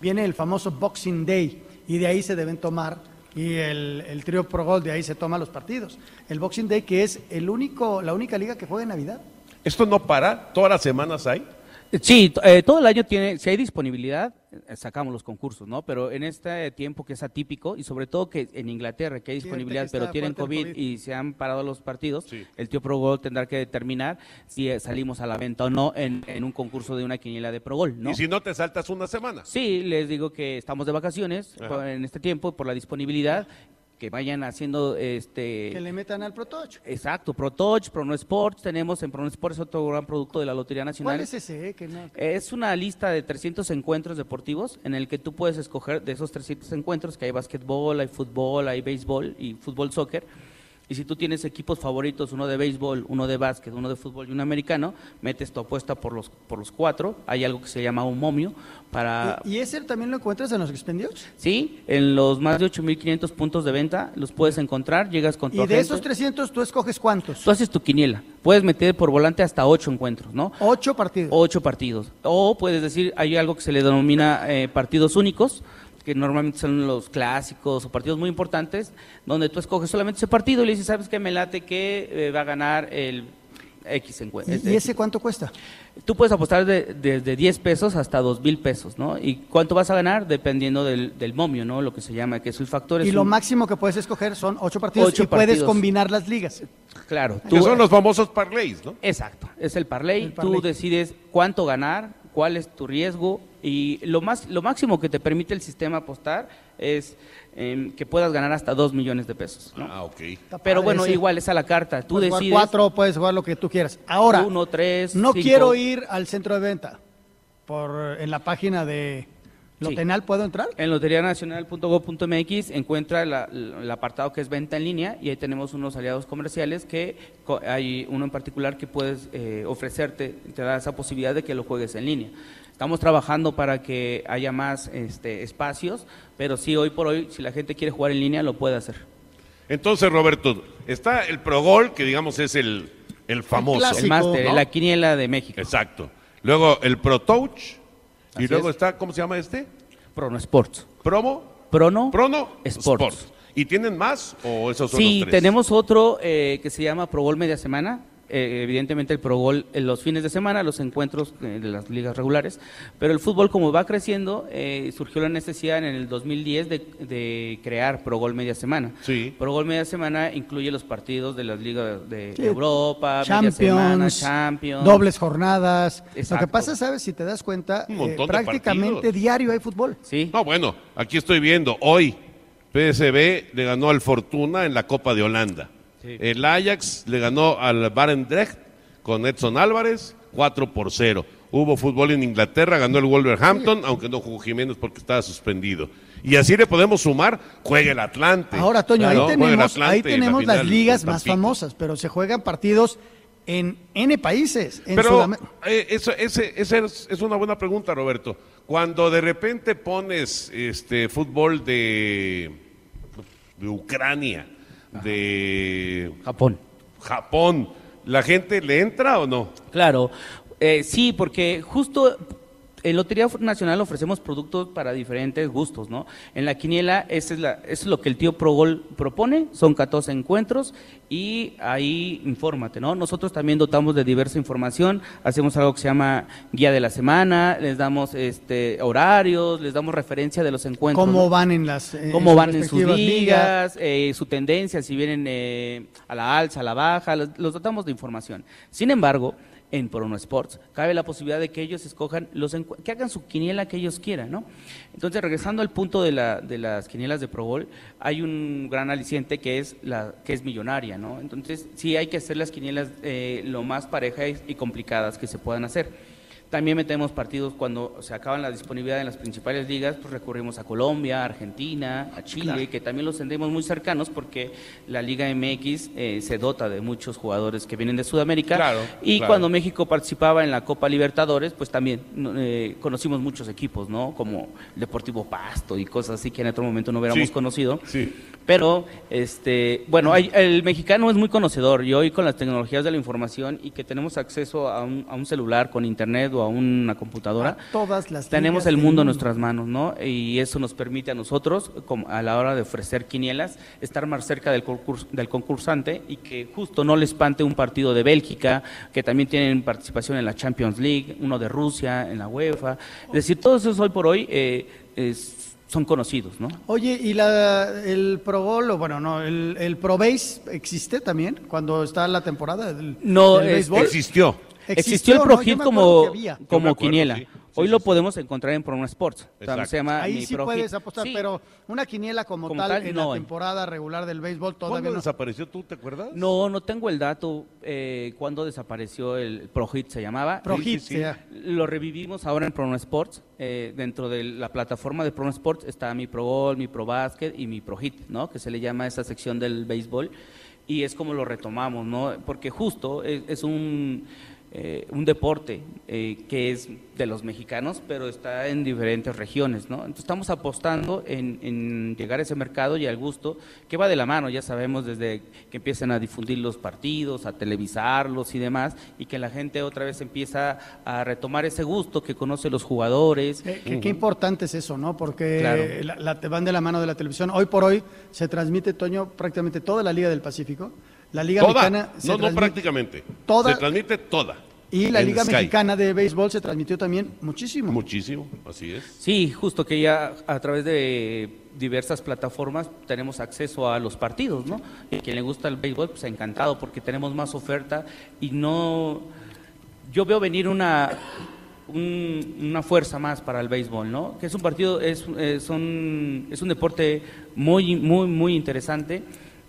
Viene el famoso Boxing Day y de ahí se deben tomar y el, el trío Pro Gol de ahí se toma los partidos. El Boxing Day que es el único, la única liga que juega en Navidad. ¿Esto no para? ¿Todas las semanas hay? Sí, eh, todo el año tiene, si hay disponibilidad, eh, sacamos los concursos, ¿no? Pero en este tiempo que es atípico y sobre todo que en Inglaterra que hay disponibilidad, que pero tienen COVID, COVID. y se han parado los partidos, el tío Pro Gol tendrá que determinar si eh, salimos a la venta o no en, en un concurso de una quiniela de Pro Gol, ¿no? Y si no te saltas una semana. Sí, les digo que estamos de vacaciones Ajá. en este tiempo por la disponibilidad, que vayan haciendo este Que le metan al Pro Touch. Exacto, Pro Touch, Pro No Sports, tenemos en Pro No Sports otro gran producto de la Lotería Nacional. ¿Cuál es ese? eh, que no- Es una lista de 300 encuentros deportivos en el que tú puedes escoger de esos 300 encuentros que hay básquetbol, hay fútbol, hay béisbol y fútbol soccer. Y si tú tienes equipos favoritos, uno de béisbol, uno de básquet, uno de fútbol y un americano, metes tu apuesta por los, por los cuatro. Hay algo que se llama un momio para... ¿Y ese también lo encuentras en los expendios? Sí, en los más de 8.500 puntos de venta los puedes encontrar, llegas con tu Y de agente. esos 300, ¿tú escoges cuántos? Tú haces tu quiniela. Puedes meter por volante hasta ocho encuentros, ¿no? Ocho partidos. Ocho partidos. O puedes decir, hay algo que se le denomina eh, partidos únicos, que normalmente son los clásicos o partidos muy importantes, donde tú escoges solamente ese partido y le dices, ¿sabes qué? Me late que eh, va a ganar el X encuentro. ¿Y, y ese cuánto cuesta? Tú puedes apostar de- desde 10 pesos hasta 2 mil pesos, ¿no? ¿Y cuánto vas a ganar? Dependiendo del, del momio, ¿no? Lo que se llama, que es el factor. Y lo un- máximo que puedes escoger son ocho partidos Ocho y puedes partidos. combinar las ligas. Claro. Que son los famosos parlays, ¿no? Exacto, es el parlay. El parlay. Tú decides cuánto ganar, cuál es tu riesgo y lo más lo máximo que te permite el sistema apostar es em, que puedas ganar hasta 2 millones de pesos. ¿no? Ah, ok. Pero bueno, ese. igual es a la carta. Tú Puedes jugar decides cuatro, puedes jugar lo que tú quieras. Ahora, uno, tres, no cinco. quiero ir al centro de venta. Por, en la página de Sí. Lotenal, ¿puedo entrar? En loterianacional.gov.mx encuentra la- la- el apartado que es venta en línea y ahí tenemos unos aliados comerciales que co- hay uno en particular que puedes eh, ofrecerte, te da esa posibilidad de que lo juegues en línea. Estamos trabajando para que haya más este, espacios, pero sí, hoy por hoy, si la gente quiere jugar en línea, lo puede hacer. Entonces, Roberto, está el Pro Gol, que digamos es el, el famoso. el máster, ¿no? la quiniela de México. Exacto. Luego el Pro Touch. Y luego es. está, ¿cómo se llama este? Prono Sports. ¿Promo? Prono, Prono Sports. ¿Y tienen más o esos son Sí, los tres? tenemos otro eh, que se llama Pro Gol Media Semana. Eh, evidentemente el Pro Gol en los fines de semana, los encuentros eh, de las ligas regulares, pero el fútbol como va creciendo, eh, surgió la necesidad en el 2010 de, de crear Pro Gol media semana. Sí. Pro Gol media semana incluye los partidos de las ligas de Sí. Europa, media semana, Champions, Champions. dobles jornadas. Lo que Exacto. pasa, ¿sabes? Si te das cuenta, Un eh, prácticamente partidos. diario hay fútbol. Sí. No, bueno, aquí estoy viendo, hoy PSB le ganó al Fortuna en la Copa de Holanda. El Ajax le ganó al Barendrecht con Edson Álvarez 4 por 0. Hubo fútbol en Inglaterra, ganó el Wolverhampton, aunque no jugó Jiménez porque estaba suspendido. Y así le podemos sumar, juega el Atlante. Ahora, Toño, ahí tenemos, ahí la tenemos las ligas más famosas, pero se juegan partidos en N países. En Pero eh, eso, ese, ese es, es una buena pregunta, Roberto. Cuando de repente pones este fútbol de, de Ucrania, de Japón. Japón, ¿la gente le entra o no? Claro, eh, sí, porque justo en Lotería Nacional ofrecemos productos para diferentes gustos, ¿no? En la quiniela, esa es, la, eso es lo que el tío Progol propone, son 14 encuentros y ahí infórmate, ¿no? Nosotros también dotamos de diversa información, hacemos algo que se llama guía de la semana, les damos este horarios, les damos referencia de los encuentros. ¿Cómo ¿no? van en las eh, cómo van en sus ligas, eh, su tendencia, si vienen eh, a la alza, a la baja, los, los dotamos de información. Sin embargo, en Prono Sports cabe la posibilidad de que ellos escojan los que hagan su quiniela que ellos quieran, ¿no? Entonces, regresando al punto de, la, de las quinielas de Pro Bowl, hay un gran aliciente que es la que es millonaria, ¿no? Entonces, sí hay que hacer las quinielas eh, lo más parejas y complicadas que se puedan hacer. También metemos partidos cuando se acaban la disponibilidad en las principales ligas, pues recurrimos a Colombia, a Argentina, a Chile, Claro. que también los tendremos muy cercanos porque la Liga MX eh, se dota de muchos jugadores que vienen de Sudamérica. Claro, y claro. cuando México participaba en la Copa Libertadores, pues también eh, conocimos muchos equipos, ¿no? Como Deportivo Pasto y cosas así que en otro momento no hubiéramos Sí, conocido. Sí. Pero, este, bueno, hay- el mexicano es muy conocedor y hoy con las tecnologías de la información y que tenemos acceso a un, a un celular con internet o a una computadora, Todas las tenemos el mundo en nuestras manos, ¿no? Y eso nos permite a nosotros, como a la hora de ofrecer quinielas, estar más cerca del, concurs- del concursante y que justo no le espante un partido de Bélgica, que también tienen participación en la Champions League, uno de Rusia, en la UEFA. Es decir, todos esos hoy por hoy eh, es- son conocidos, ¿no? Oye, ¿y la, el Pro Bowl, o bueno, no, el, el Pro Base existe también cuando está la temporada del, No, del este, béisbol? Existió. Existió el ¿no? Pro Yo Hit me como, como quiniela. sí. Hoy lo podemos encontrar en Promo Sports. O sea, se llama Ahí Mi sí Pro puedes Hit. apostar, Sí. pero una quiniela como, Como tal, tal, en no. la temporada regular del béisbol todavía ¿Cuándo no. desapareció tú, te acuerdas? No, no tengo el dato eh, cuándo desapareció el Pro Hit, se llamaba. Pro Sí, Hit. Lo revivimos ahora en Prono Sports. eh, dentro de la plataforma de Prono Sports está mi Pro Gol, mi Pro Basket y mi Pro Hit, ¿no? Que se le llama esa sección del béisbol. Y es como lo retomamos, ¿no? Porque justo es, es un, eh, un deporte eh, que es de los mexicanos, pero está en diferentes regiones, ¿no? Entonces estamos apostando en, en llegar a ese mercado y al gusto, que va de la mano, ya sabemos, desde que empiezan a difundir los partidos, a televisarlos y demás, y que la gente otra vez empieza a retomar ese gusto que conoce los jugadores. Qué, qué- qué importante es eso, ¿no? Porque Claro. la, la- te van de la mano de la televisión. Hoy por hoy se transmite, Toño, prácticamente toda la Liga del Pacífico. La Liga Toda. Mexicana se No, no transmite- prácticamente. Toda- Se transmite toda. Y la Liga Sky. Mexicana de Béisbol se transmitió también muchísimo. Muchísimo, así es. Sí, justo que ya a través de diversas plataformas tenemos acceso a los partidos, ¿no? Y a quien le gusta el béisbol, pues encantado, porque tenemos más oferta y no... Yo veo venir una, un- una fuerza más para el béisbol, ¿no? Que es un partido, es, eh, son, es un deporte muy, muy, muy interesante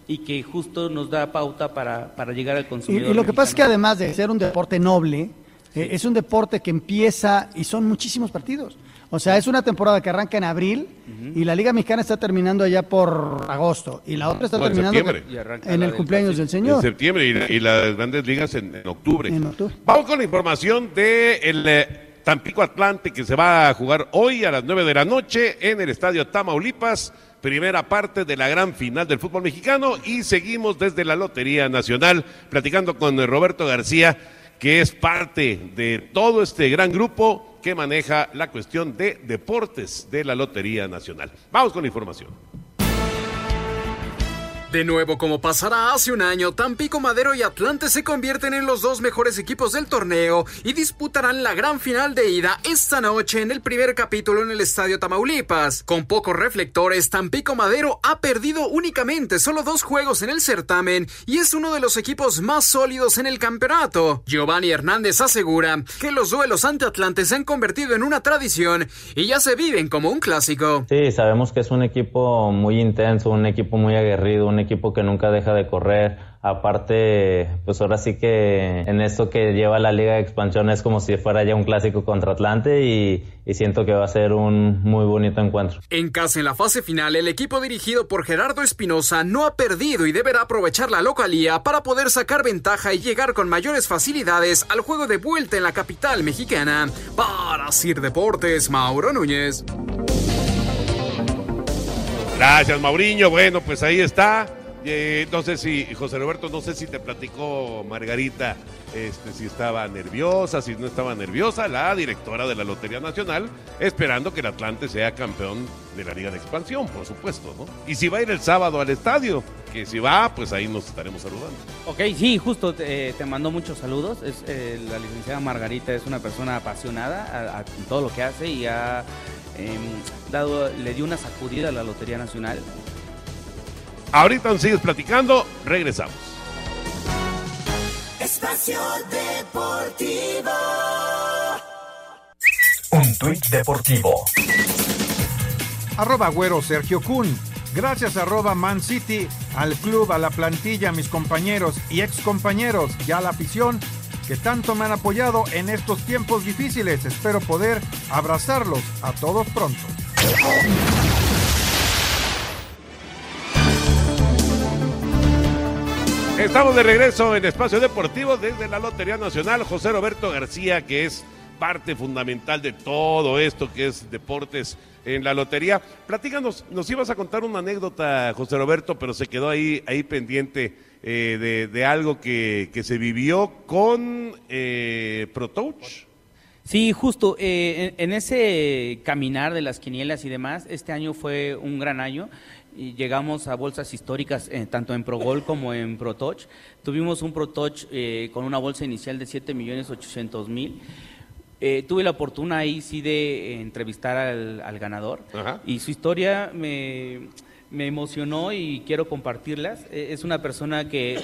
y que justo nos da pauta para, para llegar al consumidor. y lo que pasa es que además de ser un deporte noble, eh, es un deporte que empieza y son muchísimos partidos. O sea, es una temporada que arranca en abril y la Liga Mexicana está terminando allá por agosto y la otra está No, en terminando septiembre. Y arranca en la el cumpleaños del En Señor. septiembre y, y las grandes ligas en, en octubre. En octubre. Vamos con la información de el eh, Tampico Atlante que se va a jugar hoy a las 9 de la noche en el Estadio Tamaulipas. Primera parte de la gran final del fútbol mexicano y seguimos desde la Lotería Nacional platicando con Roberto García, que es parte de todo este gran grupo que maneja la cuestión de deportes de la Lotería Nacional. Vamos con la información. De nuevo, como pasará hace un año, Tampico Madero y Atlante se convierten en los dos mejores equipos del torneo y disputarán la gran final de ida esta noche en el primer capítulo en el Estadio Tamaulipas. Con pocos reflectores, Tampico Madero ha perdido únicamente solo dos juegos en el certamen y es uno de los equipos más sólidos en el campeonato. Giovanni Hernández asegura que los duelos ante Atlante se han convertido en una tradición y ya se viven como un clásico. Sí, sabemos que es un equipo muy intenso, un equipo muy aguerrido, un equipo que nunca deja de correr. Aparte, pues ahora sí que en esto que lleva la Liga de Expansión es como si fuera ya un clásico contra Atlante y, y siento que va a ser un muy bonito encuentro. En casa en la fase final, el equipo dirigido por Gerardo Espinosa no ha perdido y deberá aprovechar la localía para poder sacar ventaja y llegar con mayores facilidades al juego de vuelta en la capital mexicana. Para Sir Deportes, Mauro Núñez. Gracias, Mauriño. Bueno, pues ahí está. Eh, no sé si, José Roberto, no sé si te platicó Margarita este, si estaba nerviosa, si no estaba nerviosa, la directora de la Lotería Nacional, esperando que el Atlante sea campeón de la Liga de Expansión, por supuesto, ¿no? Y si va a ir el sábado al estadio, que si va, pues ahí nos estaremos saludando. Ok, sí, justo te, te mando muchos saludos. Es, eh, la licenciada Margarita es una persona apasionada a, a todo lo que hace y ha em, dado, le dio una sacudida a la Lotería Nacional. Ahorita nos sigues platicando, regresamos. Espacio Deportivo. Un tuit deportivo. Arroba güero Sergio Kun. Gracias arroba Man City, al club, a la plantilla, a mis compañeros y ex compañeros, ya a la afición, que tanto me han apoyado en estos tiempos difíciles. Espero poder abrazarlos a todos pronto. Estamos de regreso en Espacio Deportivo desde la Lotería Nacional. José Roberto García, que es parte fundamental de todo esto que es deportes en la lotería. Platícanos, nos ibas a contar una anécdota, José Roberto, pero se quedó ahí, ahí pendiente eh, de, algo que, que se vivió con eh, ProTouch. Sí, justo, eh, en ese caminar de las quinielas y demás, este año fue un gran año y llegamos a bolsas históricas eh, tanto en ProGol como en ProTouch. Tuvimos un ProTouch eh, con una bolsa inicial de 7 millones 800 mil. Eh, tuve la oportunidad ahí sí de eh, entrevistar al, al ganador y su historia me, me emocionó y quiero compartirlas. Es una persona que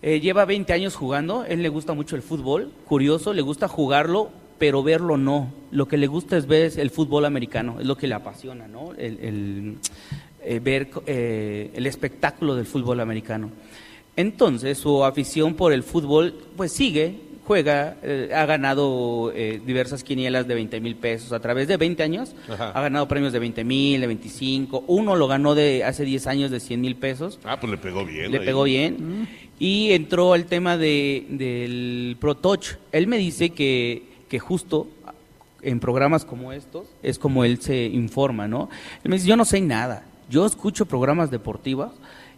lleva 20 años jugando, él le gusta mucho el fútbol, curioso, le gusta jugarlo, pero verlo no. Lo que le gusta es ver el fútbol americano, es lo que le apasiona, ¿no? El, el, eh, ver eh, el espectáculo del fútbol americano. Entonces, su afición por el fútbol, pues sigue, juega, eh, ha ganado diversas quinielas de 20 mil pesos a través de 20 años, Ajá. ha ganado premios de 20 mil, de 25, uno lo ganó de hace 10 años de 100 mil pesos. Ah, pues le pegó bien. Le ahí. pegó bien. Y entró al tema de, del Pro Touch. Él me dice que, que justo en programas como estos es como él se informa, ¿no? Él me dice, yo no sé nada. Yo escucho programas deportivos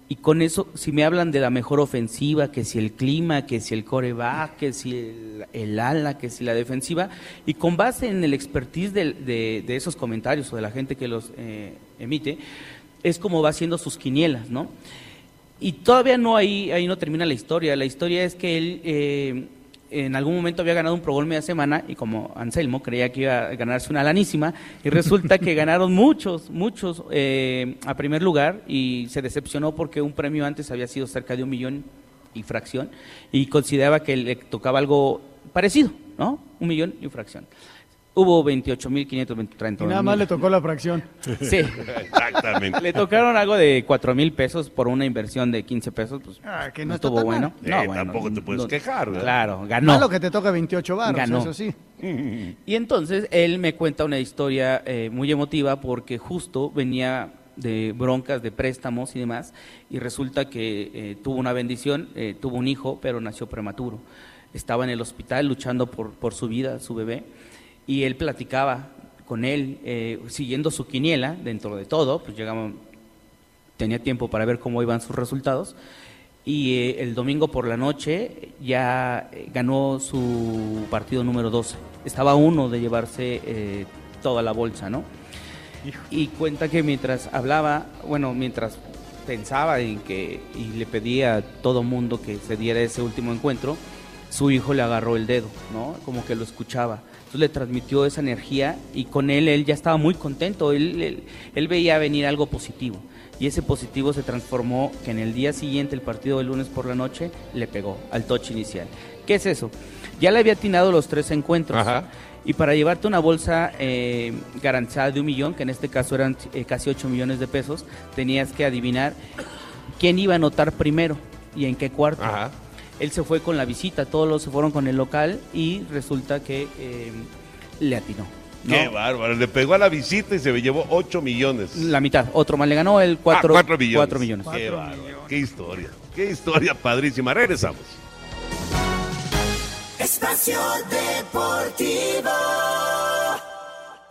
y con eso, si me hablan de la mejor ofensiva, que si el clima, que si el coreback, que si el, ala, que si la defensiva, y con base en el expertise de esos comentarios o de la gente que los eh, emite, es como va haciendo sus quinielas, ¿no? Y todavía no ahí, ahí no termina la historia. La historia es que él eh, en algún momento había ganado un Pro Bowl media semana y como Anselmo creía que iba a ganarse una lanísima y resulta que ganaron muchos, muchos eh, a primer lugar y se decepcionó porque un premio antes había sido cerca de un millón y fracción y consideraba que le tocaba algo parecido, ¿no? Un millón y fracción. Hubo 28.530. Y nada más le tocó la fracción. Sí. Exactamente. Le tocaron algo de cuatro mil pesos por una inversión de 15 pesos. Pues, Ah, que no no estuvo bueno. No, bueno, tampoco te puedes no- quejar, ¿verdad? Claro, ganó. Malo que te toca 28 baros, Ganó. eso sí. Y entonces él me cuenta una historia eh, muy emotiva porque justo venía de broncas, de préstamos y demás, y resulta que eh, tuvo una bendición, eh, tuvo un hijo, pero nació prematuro. Estaba en el hospital luchando por, por su vida, su bebé, y él platicaba con él, eh, siguiendo su quiniela dentro de todo, pues llegamos, tenía tiempo para ver cómo iban sus resultados, y eh, el domingo por la noche ya ganó su partido número 12. Estaba a uno de llevarse eh, toda la bolsa, ¿no? Y cuenta que mientras hablaba, bueno, mientras pensaba en que y le pedía a todo mundo que se diera ese último encuentro, su hijo le agarró el dedo, ¿no? Como que lo escuchaba. Entonces le transmitió esa energía y con él él ya estaba muy contento, él, él, él veía venir algo positivo. Y ese positivo se transformó que en el día siguiente, el partido del lunes por la noche, le pegó al touch inicial. ¿Qué es eso? Ya le había atinado los tres encuentros. Y para llevarte una bolsa eh, garantizada de un millón, que en este caso eran eh, casi 8 millones de pesos, tenías que adivinar quién iba a anotar primero y en qué cuarto. Él se fue con la visita, todos los se fueron con el local y resulta que eh, le atinó. ¿no? Qué bárbaro. Le pegó a la visita y se llevó 8 millones. La mitad. Otro más le ganó el 4 Ah, cuatro millones. cuatro millones. Qué bárbaro. Qué historia. Qué historia padrísima. Regresamos. Espacio Deportivo.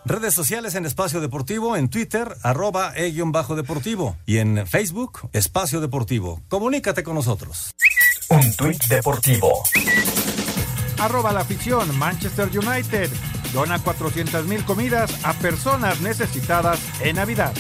Redes sociales en Espacio Deportivo, en Twitter, arroba e-bajo deportivo y en Facebook, Espacio Deportivo. Comunícate con nosotros. Un tuit deportivo. Arroba la afición Manchester United. Dona 400 mil comidas a personas necesitadas en Navidad.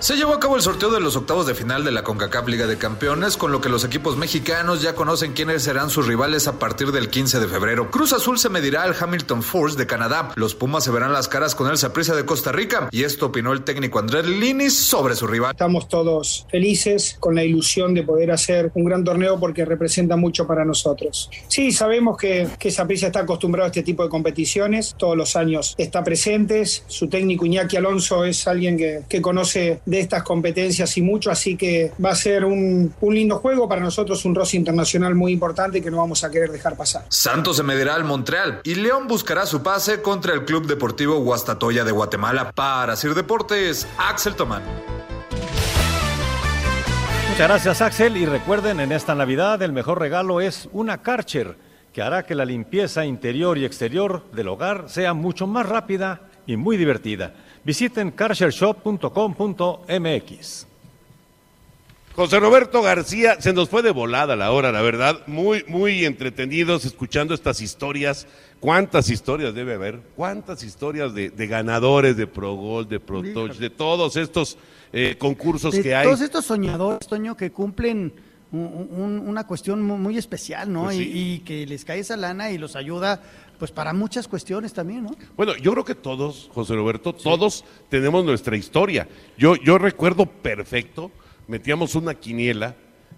Se llevó a cabo el sorteo de los octavos de final de la CONCACAF Liga de Campeones, con lo que los equipos mexicanos ya conocen quiénes serán sus rivales a partir del 15 de febrero. Cruz Azul se medirá al Hamilton Force de Canadá. Los Pumas se verán las caras con el Saprissa de Costa Rica. Y esto opinó el técnico Andrés Linis sobre su rival. Estamos todos felices con la ilusión de poder hacer un gran torneo porque representa mucho para nosotros. Sí, sabemos que, que Saprissa está acostumbrado a este tipo de competiciones, todos los años está presente. Su técnico Iñaki Alonso es alguien que, que conoce de estas competencias y mucho, así que va a ser un, un lindo juego para nosotros, un roce internacional muy importante que no vamos a querer dejar pasar. Santos se medirá al Montreal y León buscará su pase contra el Club Deportivo Guastatoya de Guatemala. Para Sir Deportes, Axel Tomán. Muchas gracias Axel y recuerden en esta Navidad el mejor regalo es una Karcher que hará que la limpieza interior y exterior del hogar sea mucho más rápida y muy divertida. Visiten karchershop.com.mx. José Roberto García, se nos fue de volada la hora, la verdad. Muy, muy entretenidos escuchando estas historias. ¿Cuántas historias debe haber? ¿Cuántas historias de, de ganadores de Pro Gol, de Pro Touch, de todos estos eh, concursos De que hay? Todos estos soñadores, Toño, que cumplen un- un- una cuestión mu- muy especial, ¿no? Pues sí. y, y que les cae esa lana y los ayuda, pues para muchas cuestiones también, ¿no? Bueno, yo creo que todos, José Roberto, todos tenemos nuestra historia. Yo, yo recuerdo perfecto, metíamos una quiniela,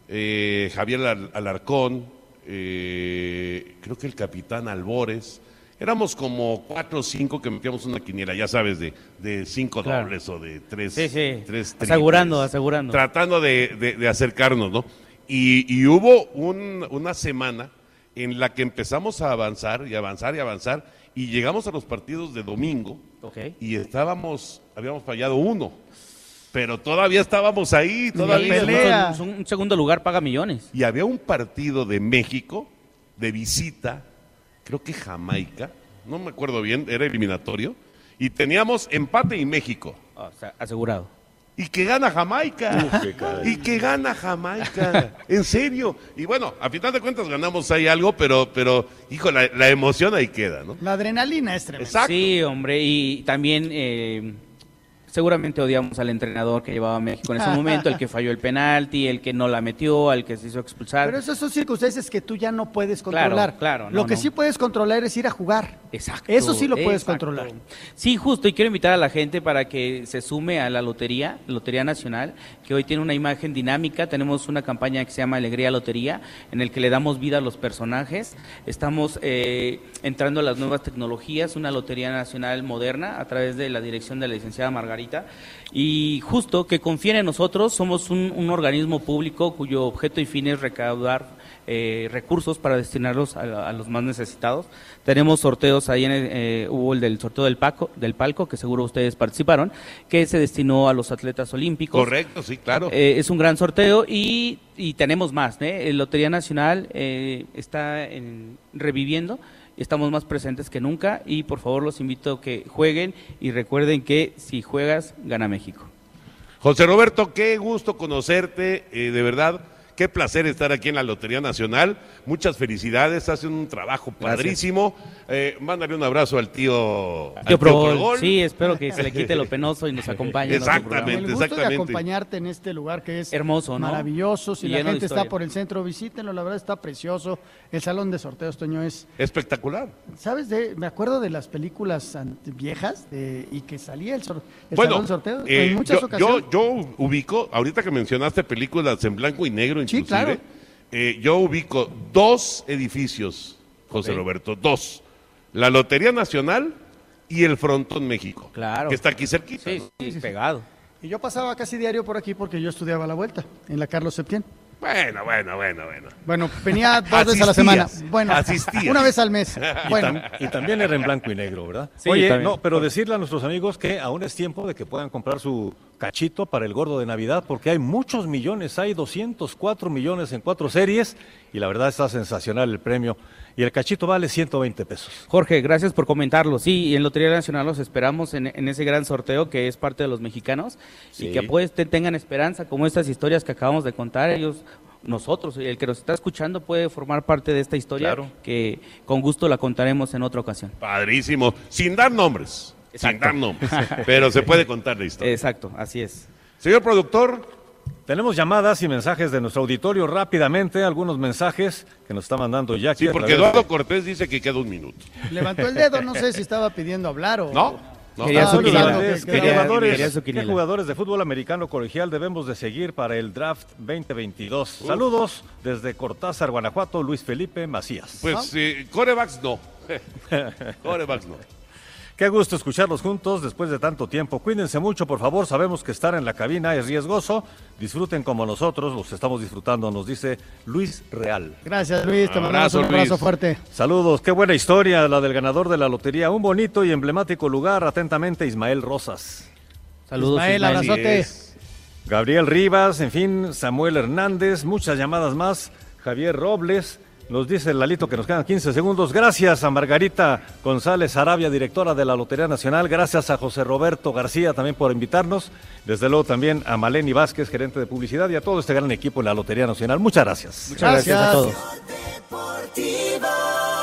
eh, Javier Al- Alarcón, eh, creo que el capitán Albores, éramos como cuatro o cinco que metíamos una quiniela, ya sabes, de, de cinco Claro. dobles o de tres, Sí, sí. tres triples. Asegurando, asegurando. Tratando de, de- de acercarnos, ¿no? Y, y hubo un- una semana en la que empezamos a avanzar y avanzar y avanzar y llegamos a los partidos de domingo y estábamos, habíamos fallado uno, pero todavía estábamos ahí, todavía. Un, un segundo lugar paga millones. Y había un partido de México de visita, creo que Jamaica, no me acuerdo bien, era eliminatorio, y teníamos empate y México. O sea, asegurado. Y que gana Jamaica. Uf, y que gana Jamaica. en serio. Y bueno, a final de cuentas ganamos ahí algo, pero, pero hijo, la, la emoción ahí queda, ¿no? La adrenalina es tremenda. Sí, hombre, y también eh, seguramente odiamos al entrenador que llevaba a México en ese momento, el que falló el penalti, el que no la metió, al que se hizo expulsar. Pero esas son circunstancias que tú ya no puedes Claro, controlar. claro, no, Lo que no. sí puedes controlar es ir a jugar. Exacto. Eso sí lo puedes exacto. controlar. Sí, justo, y quiero invitar a la gente para que se sume a la lotería, Lotería Nacional, que hoy tiene una imagen dinámica. Tenemos una campaña que se llama Alegría Lotería, en el que le damos vida a los personajes. Estamos eh, entrando a las nuevas tecnologías, una Lotería Nacional moderna, a través de la dirección de la licenciada Margarita. Y justo que confíen en nosotros, somos un, un organismo público cuyo objeto y fin es recaudar eh, recursos para destinarlos a, a los más necesitados. Tenemos sorteos ahí, en el, eh, hubo el del sorteo del, Paco, del palco, que seguro ustedes participaron, que se destinó a los atletas olímpicos. Correcto, sí, claro. Eh, es un gran sorteo y, y tenemos más. ¿eh? El Lotería Nacional eh, está en- reviviendo, estamos más presentes que nunca y por favor los invito a que jueguen y recuerden que si juegas, gana México. José Roberto, qué gusto conocerte, eh, de verdad. Qué placer estar aquí en la Lotería Nacional. Muchas felicidades, hacen un trabajo padrísimo. Eh, mándale un abrazo al tío, al Tío sí, espero que se le quite lo penoso y nos acompañe. en Exactamente, programa. El gusto de acompañarte en este lugar que es Hermoso, ¿no? maravilloso. Si Y la gente está por el centro, visítenlo. La verdad está precioso. El salón de sorteos, Toño, es. Espectacular. ¿Sabes? De, me acuerdo de las películas viejas de- y que salía el, sor- el Bueno, salón de sorteos eh, en muchas yo, ocasiones. yo, yo ubico, ahorita que mencionaste películas en blanco y negro, inclusive, claro. eh, yo ubico dos edificios, José. Roberto, dos. La Lotería Nacional y el Frontón México. Claro. Que está aquí cerquita. Sí, sí, pegado. Y yo pasaba casi diario por aquí porque yo estudiaba a la vuelta en la Carlos Septién. Bueno, bueno, bueno, bueno. Bueno, venía dos veces a la semana. Bueno, asistías. una vez al mes. Y, Bueno, tam- y también era en blanco y negro, ¿verdad? Sí, Oye, también. no, pero decirle a nuestros amigos que aún es tiempo de que puedan comprar su cachito para el gordo de Navidad, porque hay muchos millones, hay 204 millones en cuatro series, y la verdad está sensacional el premio. Y el cachito vale 120 pesos. Jorge, gracias por comentarlo. Sí, y en Lotería Nacional los esperamos en, en ese gran sorteo que es parte de los mexicanos Sí. y que pues te- tengan esperanza como estas historias que acabamos de contar. Ellos, nosotros, el que nos está escuchando puede formar parte de esta historia Claro. que con gusto la contaremos en otra ocasión. Padrísimo. Sin dar nombres. Sin Exacto. dar nombres. Pero se puede contar la historia. Exacto, así es. Señor productor, Tenemos llamadas y mensajes de nuestro auditorio rápidamente, algunos mensajes que nos está mandando Jackie. sí, porque de- Eduardo Cortés dice que queda un minuto. levantó el dedo, no sé si estaba pidiendo hablar o... ¿No? No. Quería Ah, su no, quiniela. no, ¿Qué, que- qué que- jugadores, quería su qué jugadores de fútbol americano colegial debemos de seguir para el draft 2022? Saludos desde Cortázar, Guanajuato, Luis Felipe Macías. Pues eh, corebacks no. corebacks no. Qué gusto escucharlos juntos después de tanto tiempo. Cuídense mucho, por favor. Sabemos que estar en la cabina es riesgoso. Disfruten como nosotros los estamos disfrutando, nos dice Luis Real. Gracias, Luis. Te mandamos Abrazo, un abrazo Luis. fuerte. Saludos, qué buena historia la del ganador de la lotería. Un bonito y emblemático lugar. Atentamente, Ismael Rosas. Saludos. Ismael, Ismael. abrazote. es. Gabriel Rivas, en fin, Samuel Hernández, muchas llamadas más. Javier Robles, nos dice Lalito que nos quedan 15 segundos. Gracias a Margarita González Arabia, directora de la Lotería Nacional. Gracias a José Roberto García también por invitarnos. Desde luego también a Maleni Vázquez, gerente de publicidad, y a todo este gran equipo en la Lotería Nacional. Muchas gracias. Muchas gracias a Gracias. todos. Deportivo.